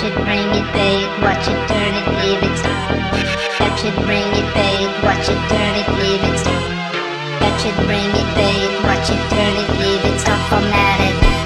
Catch it, bring it, pay it, watch it, turn it, leave it. Catch it, bring it, pay it, watch it, turn it, leave it. Catch it, bring it, pay watch it, turn it, leave it. Stop formatted.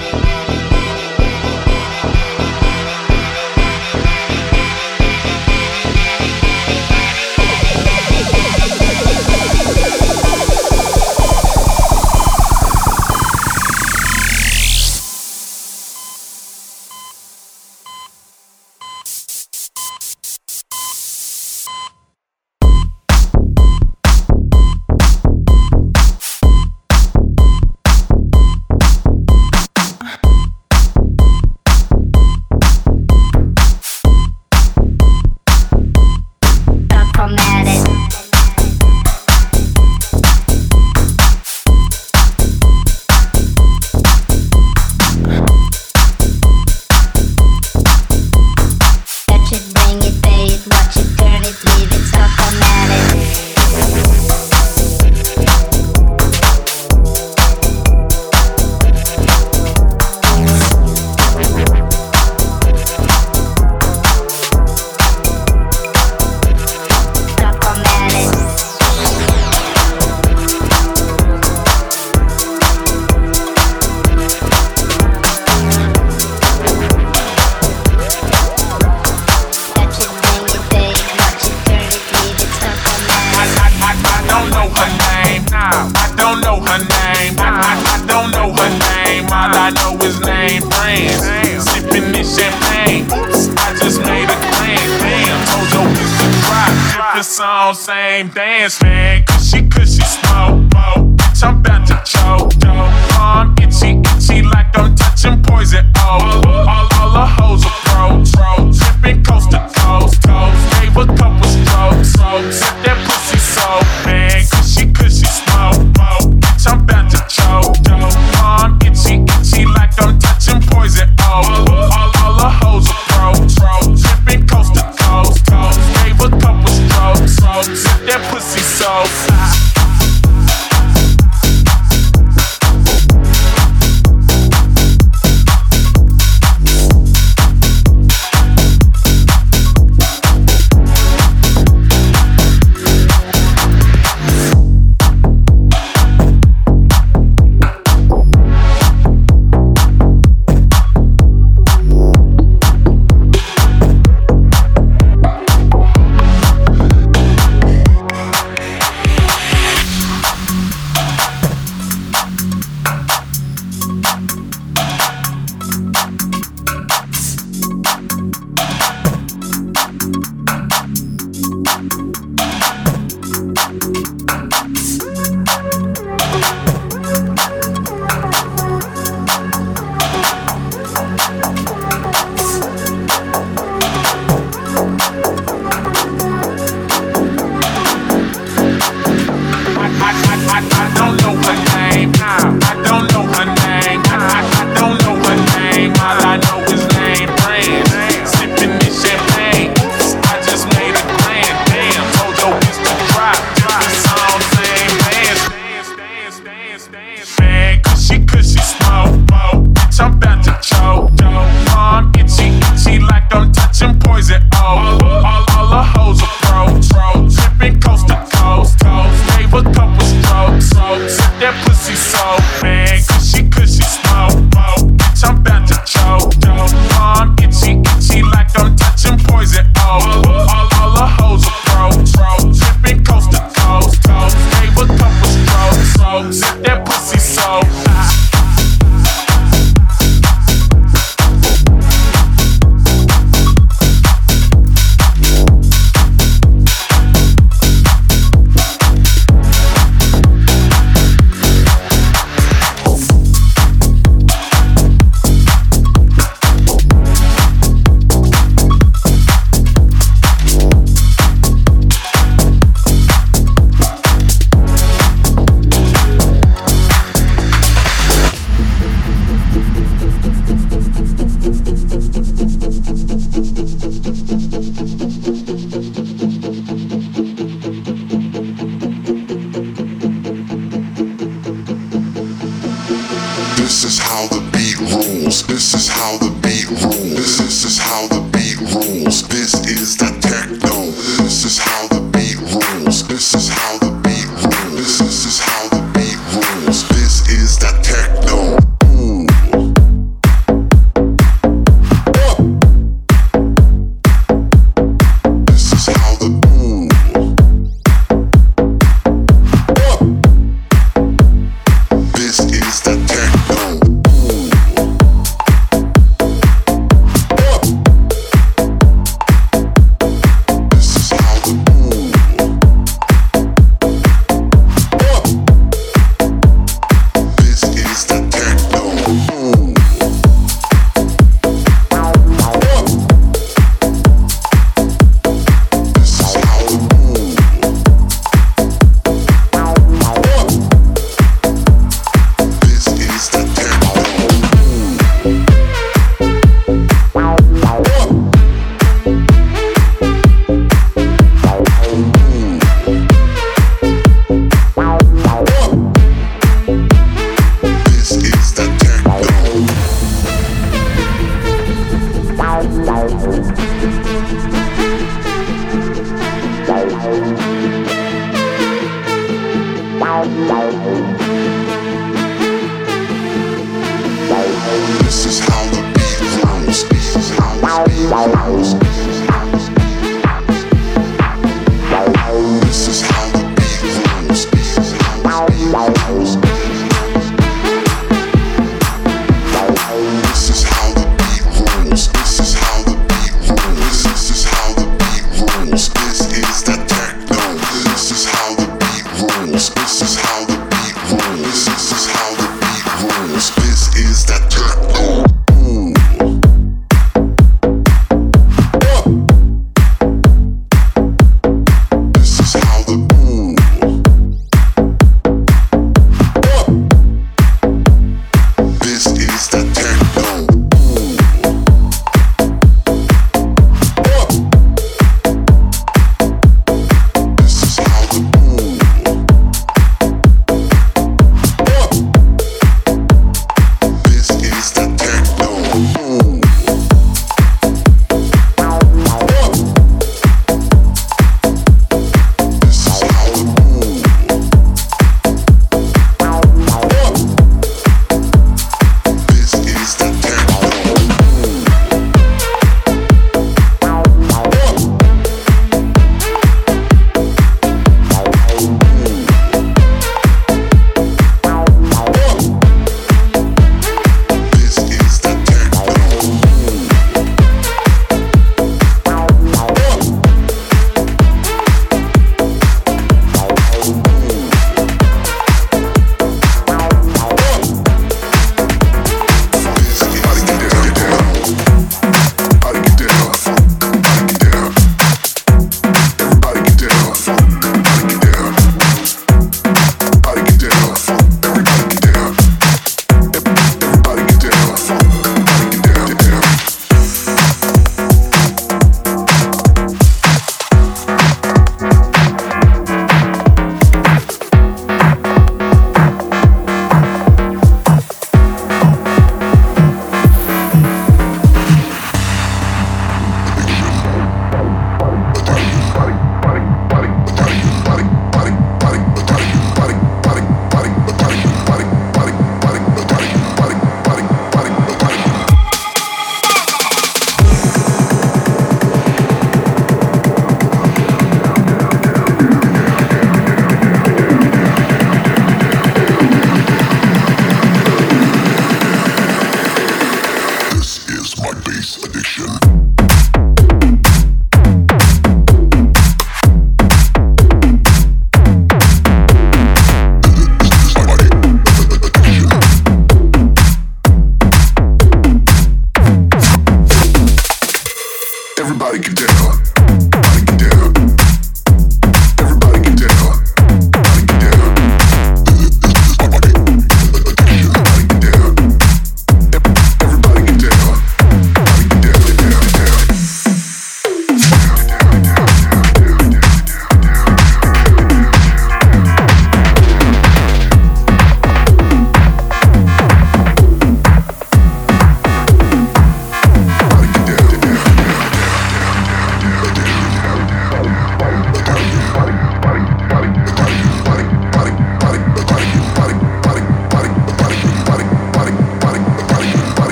This is how the beat rolls. This is how the beat rolls. This is how the beat rolls. This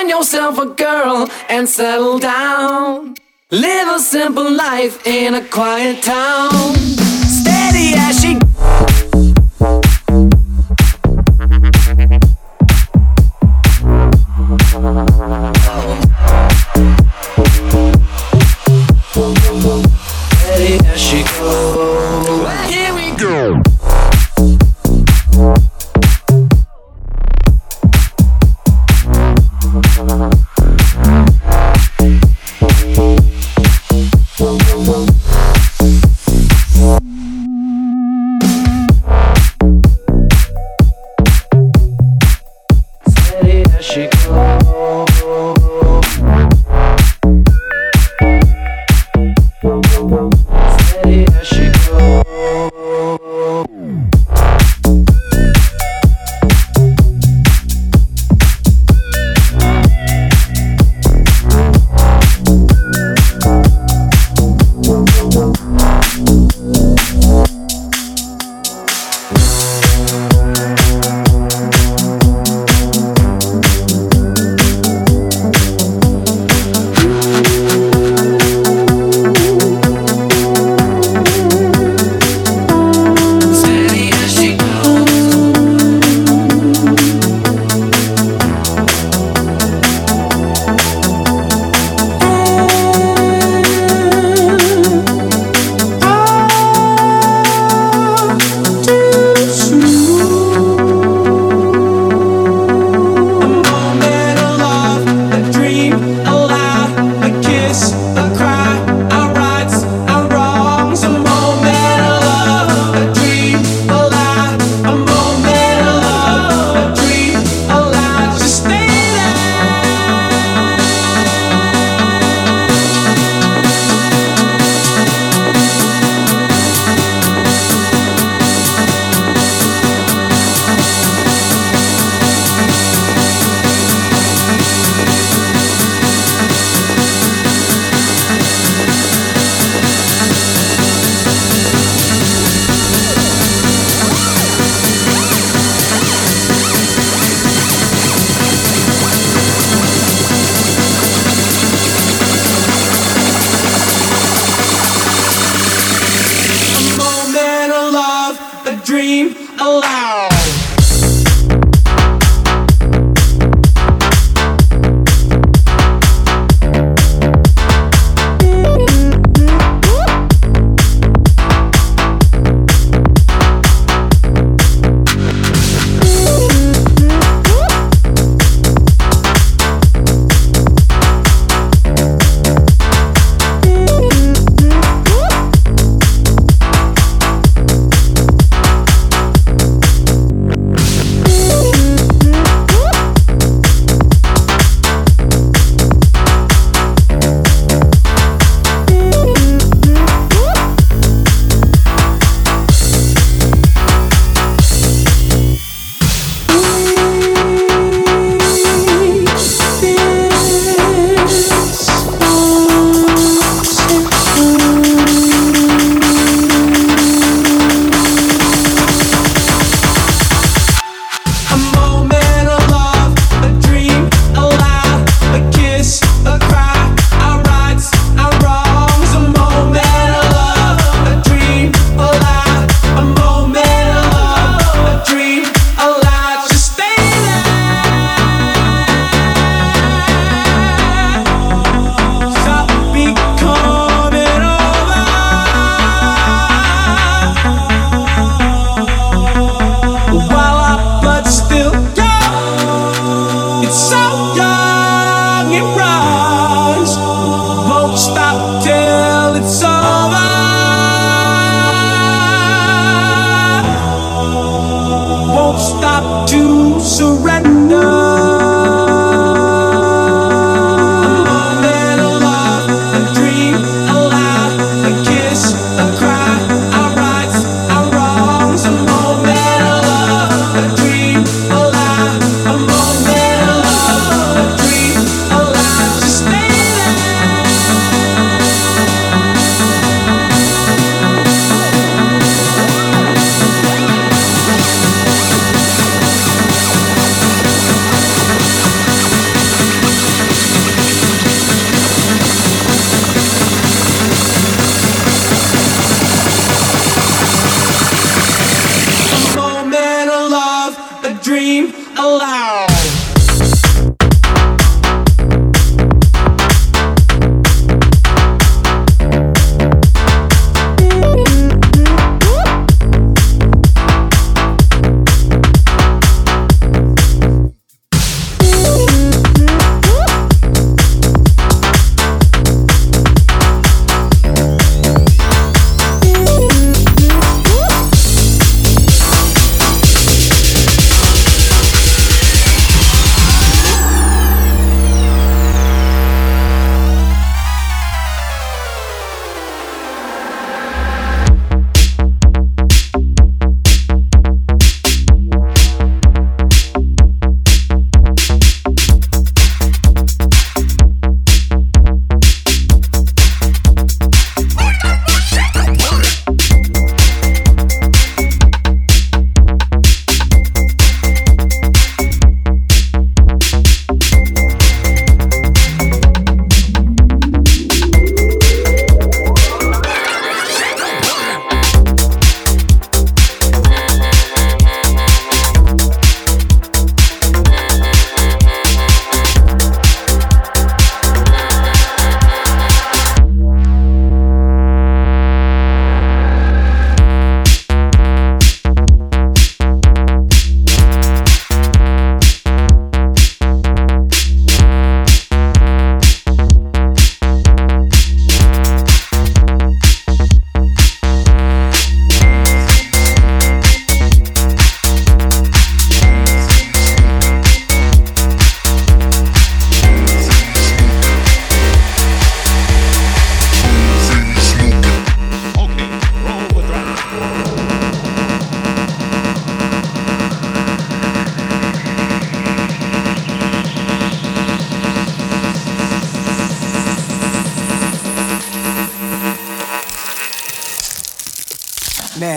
Find yourself a girl and settle down. Live a simple life in a quiet town.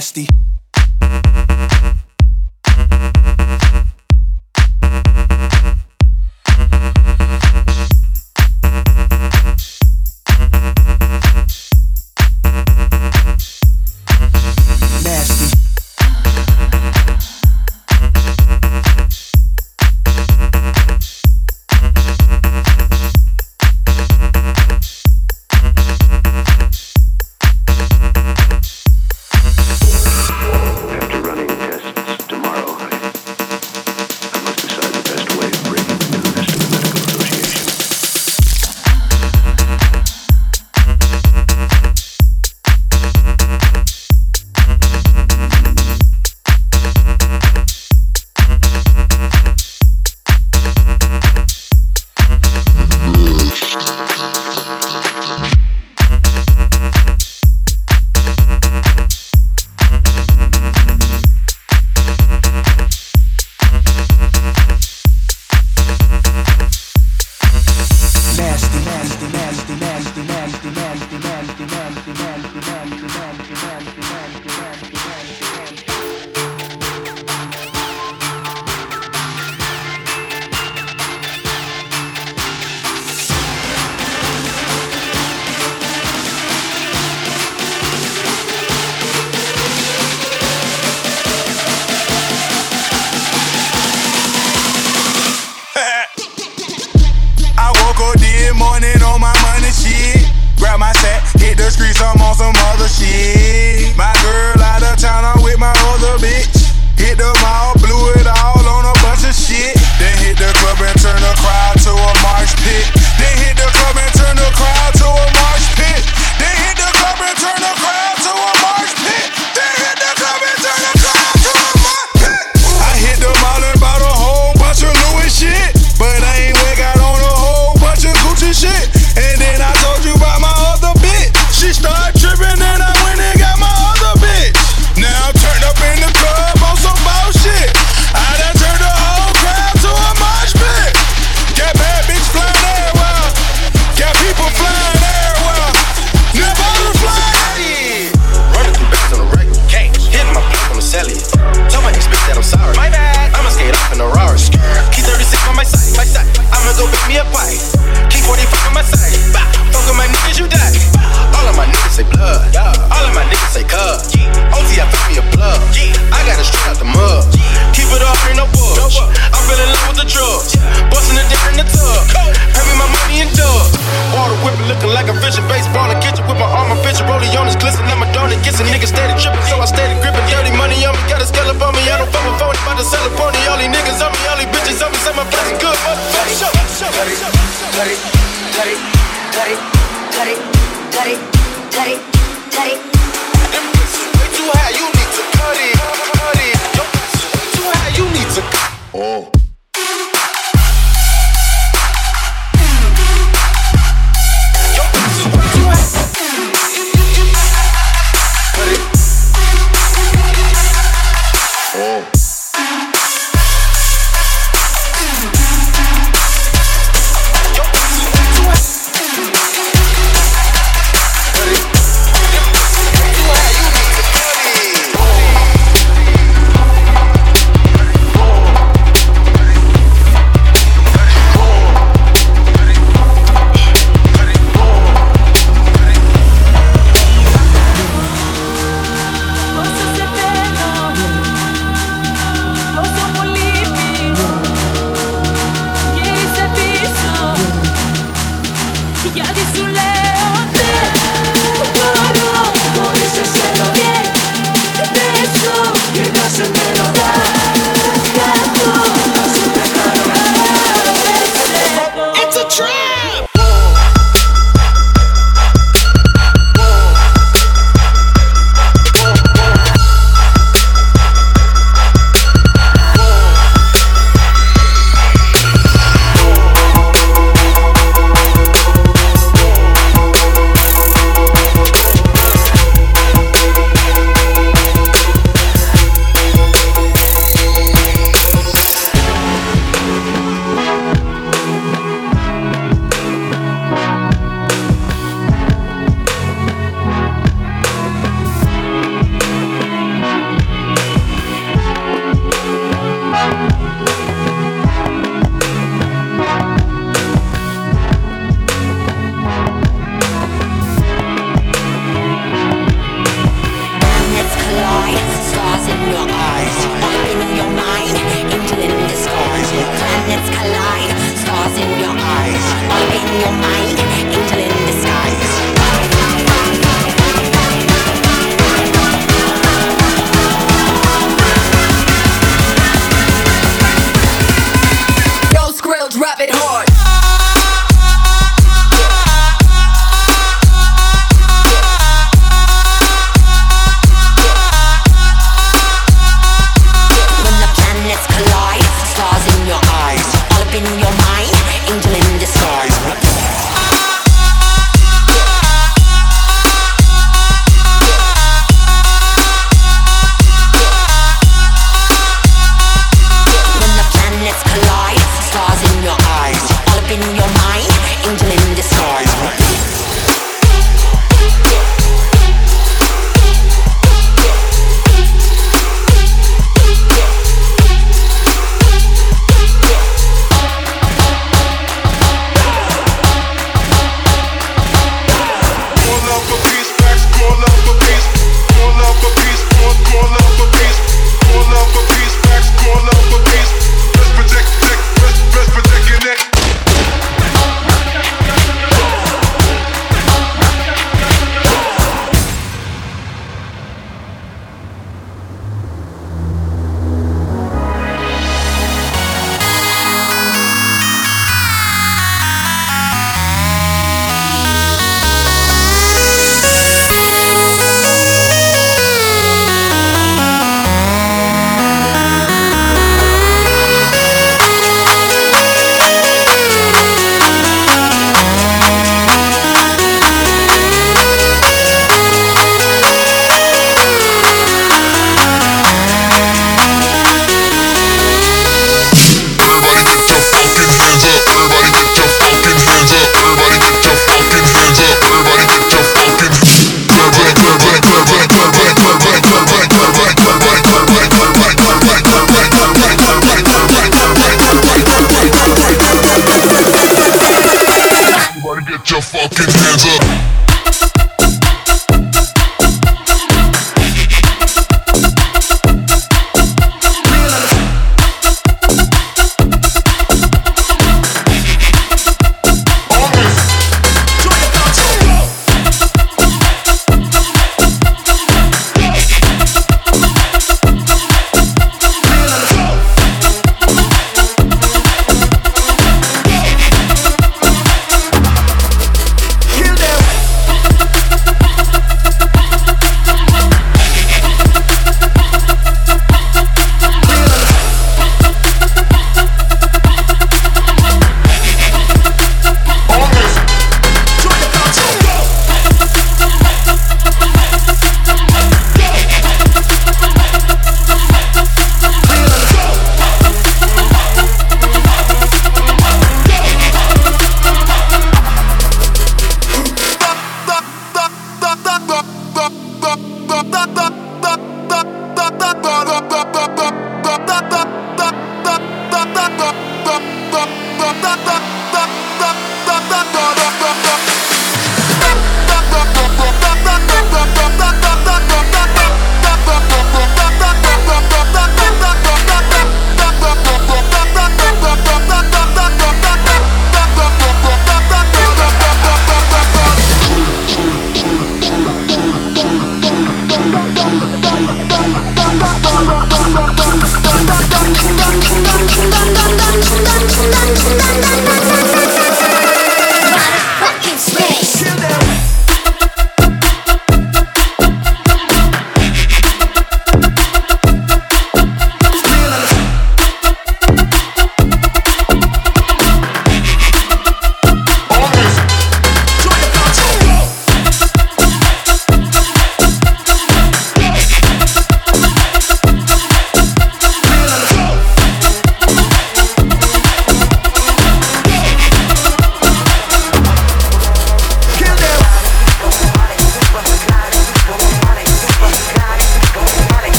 nasty. rock.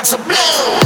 about to blue.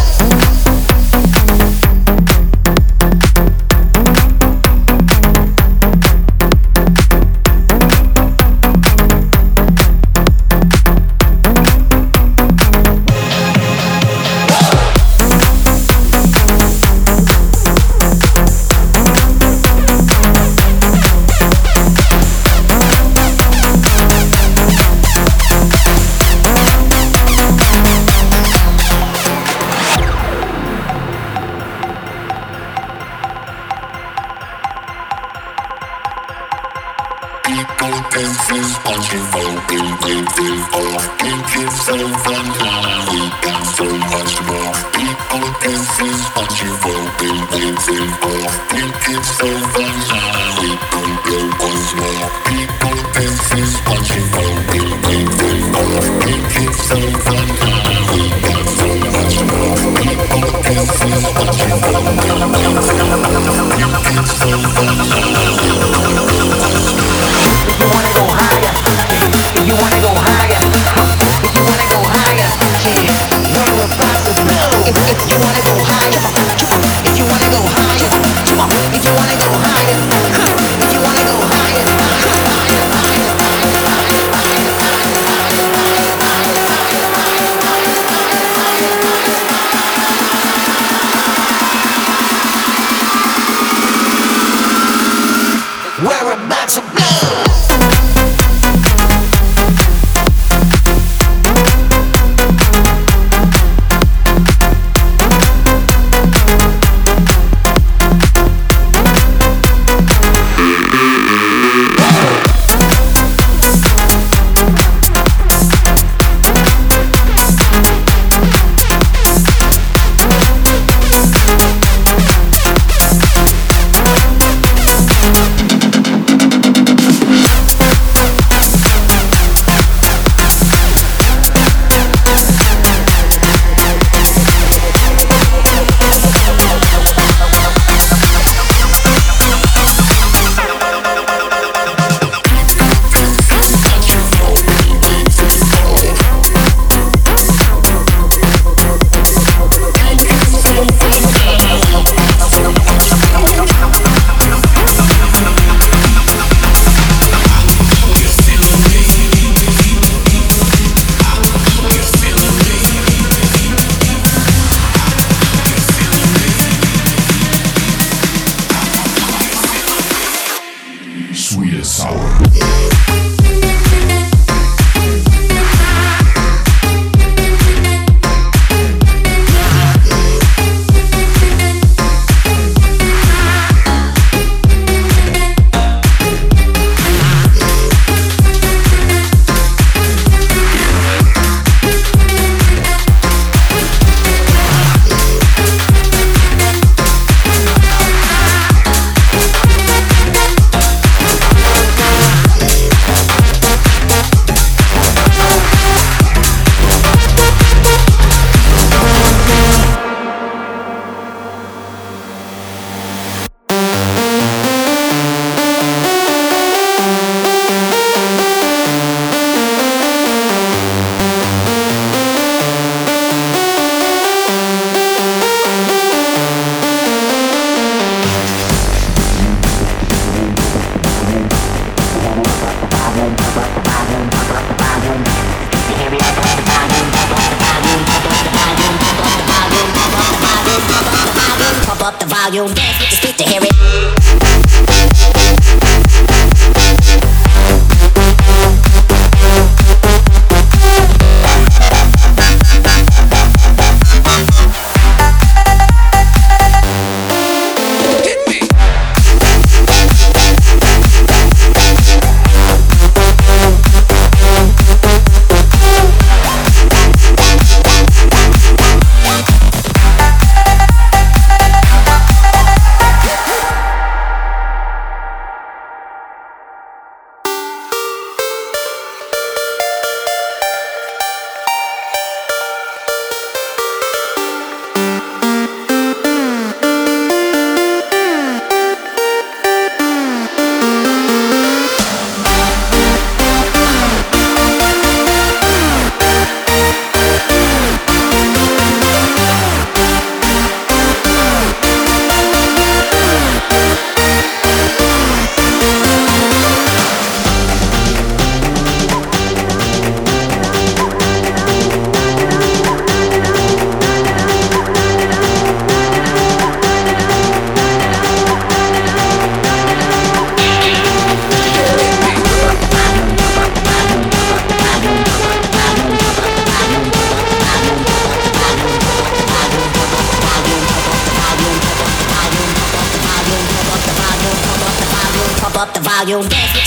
Volume. Dance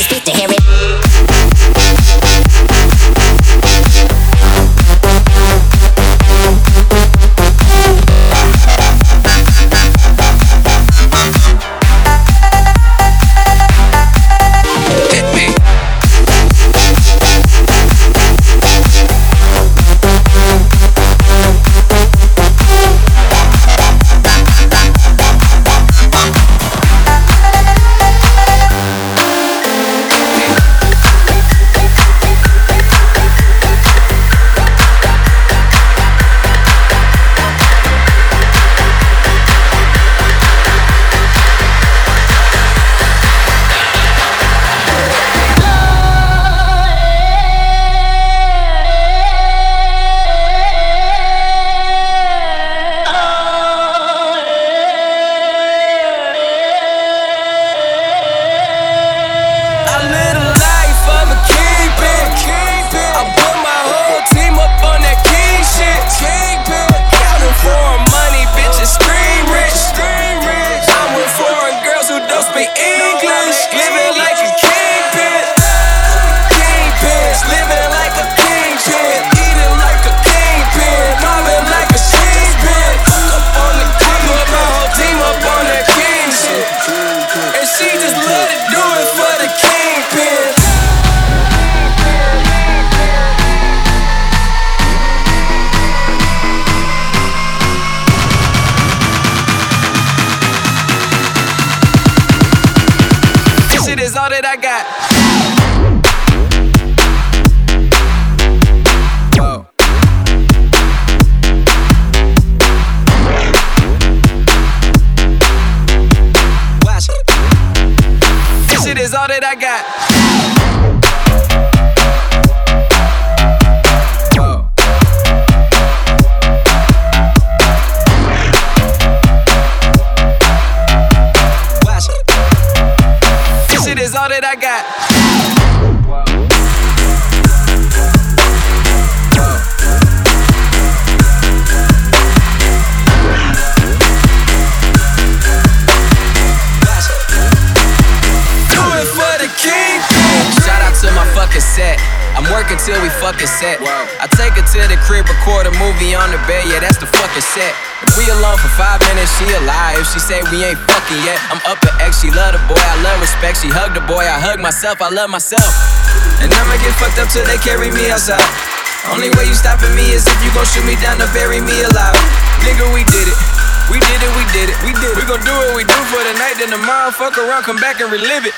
we. I take her to the crib, record a movie on the bed. Yeah, that's the fucking set. If we alone for five minutes, she alive. If she say we ain't fucking yet, I'm up at X. She love the boy, I love respect. She hug the boy, I hug myself, I love myself. And I'ma get fucked up till they carry me outside. Only way you stopping me is if you gon' shoot me down to bury me alive. Nigga, we did it. We did it, we did it, we did it. We gon' do what we do for the night, then tomorrow fuck around, come back and relive it.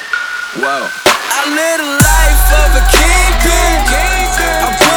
Whoa. I live the life of a kingpin. I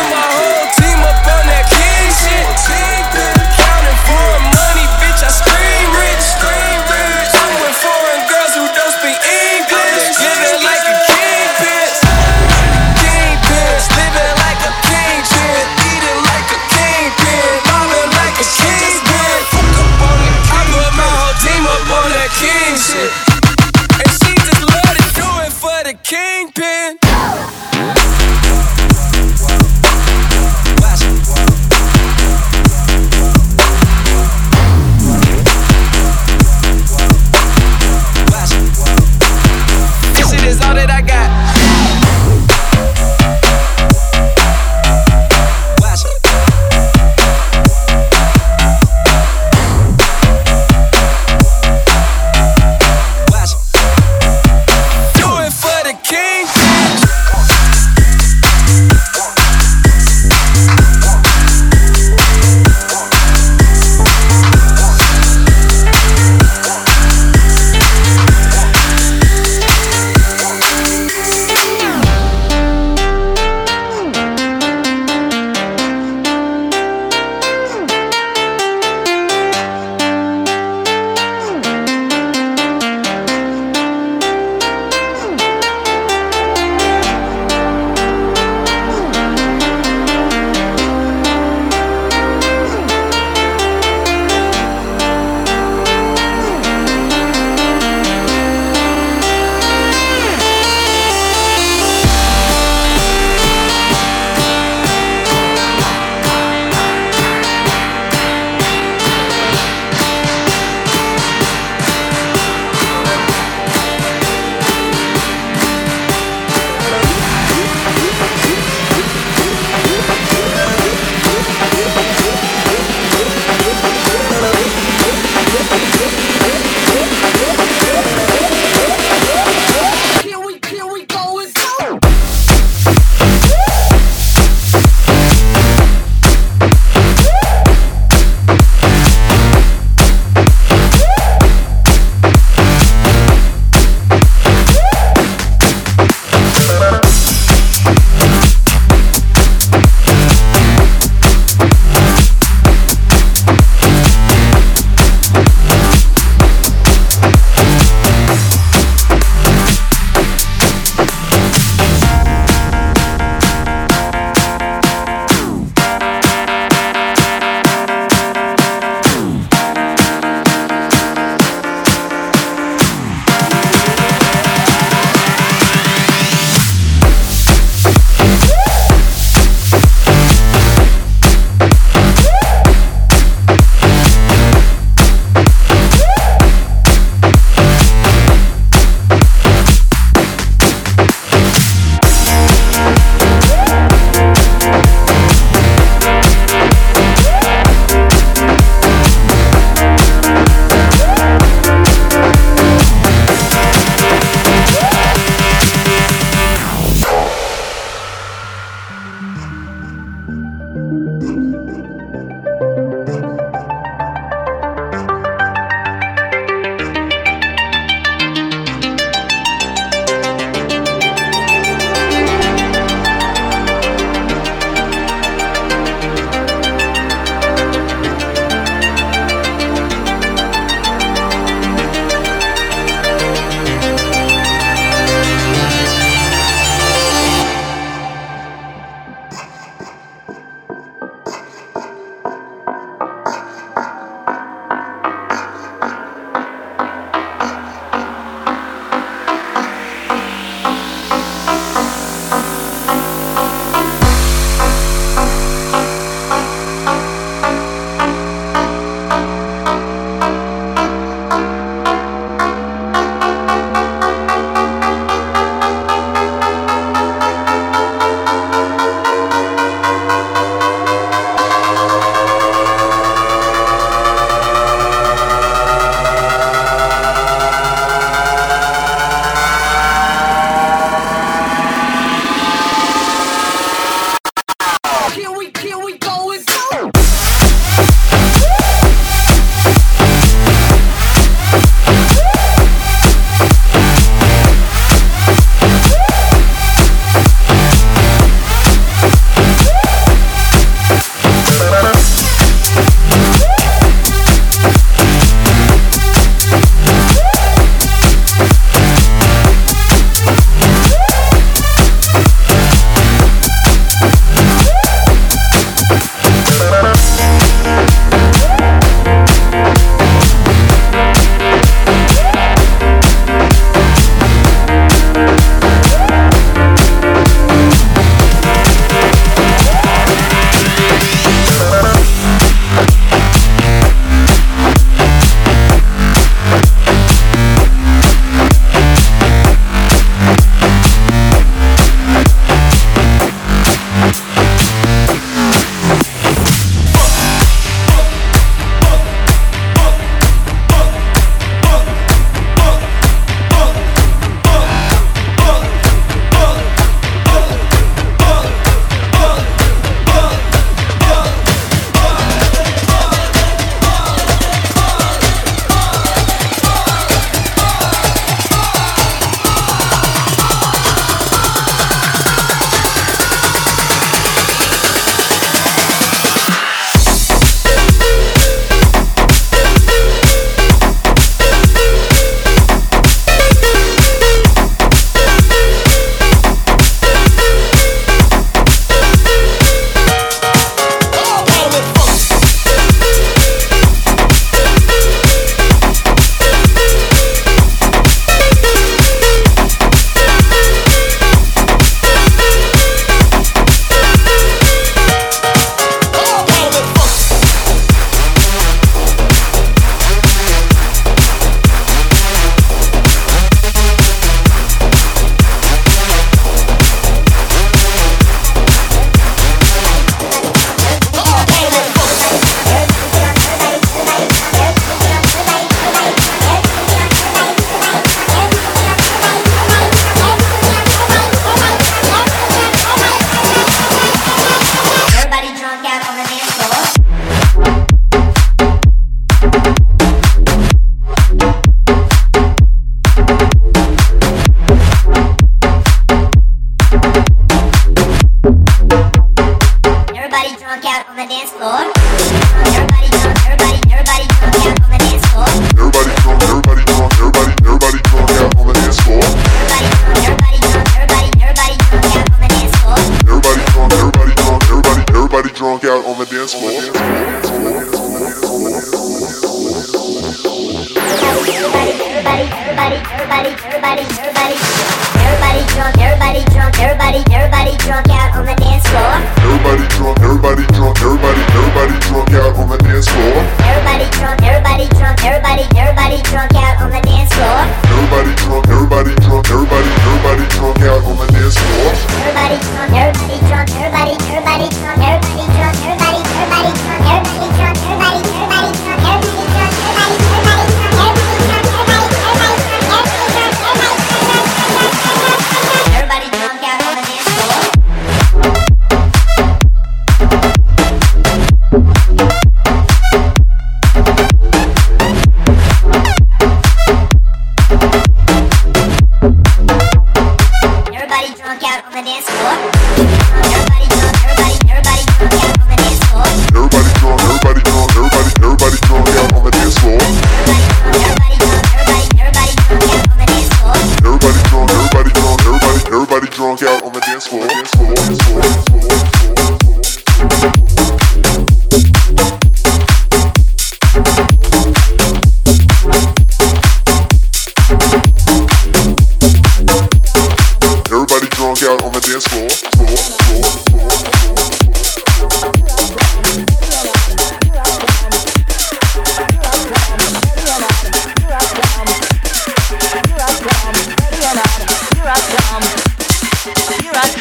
out on the dance floor.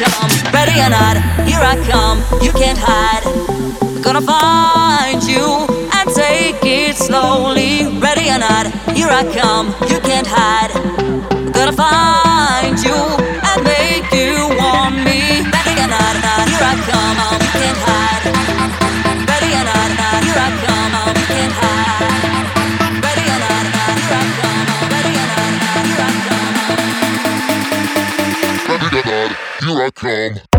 come. Ready or not, here I come. You can't hide. Gonna find you and take it slowly. Ready or not, here I come. You can't hide. Gonna find you and make you want me. Ready or not, here I come. come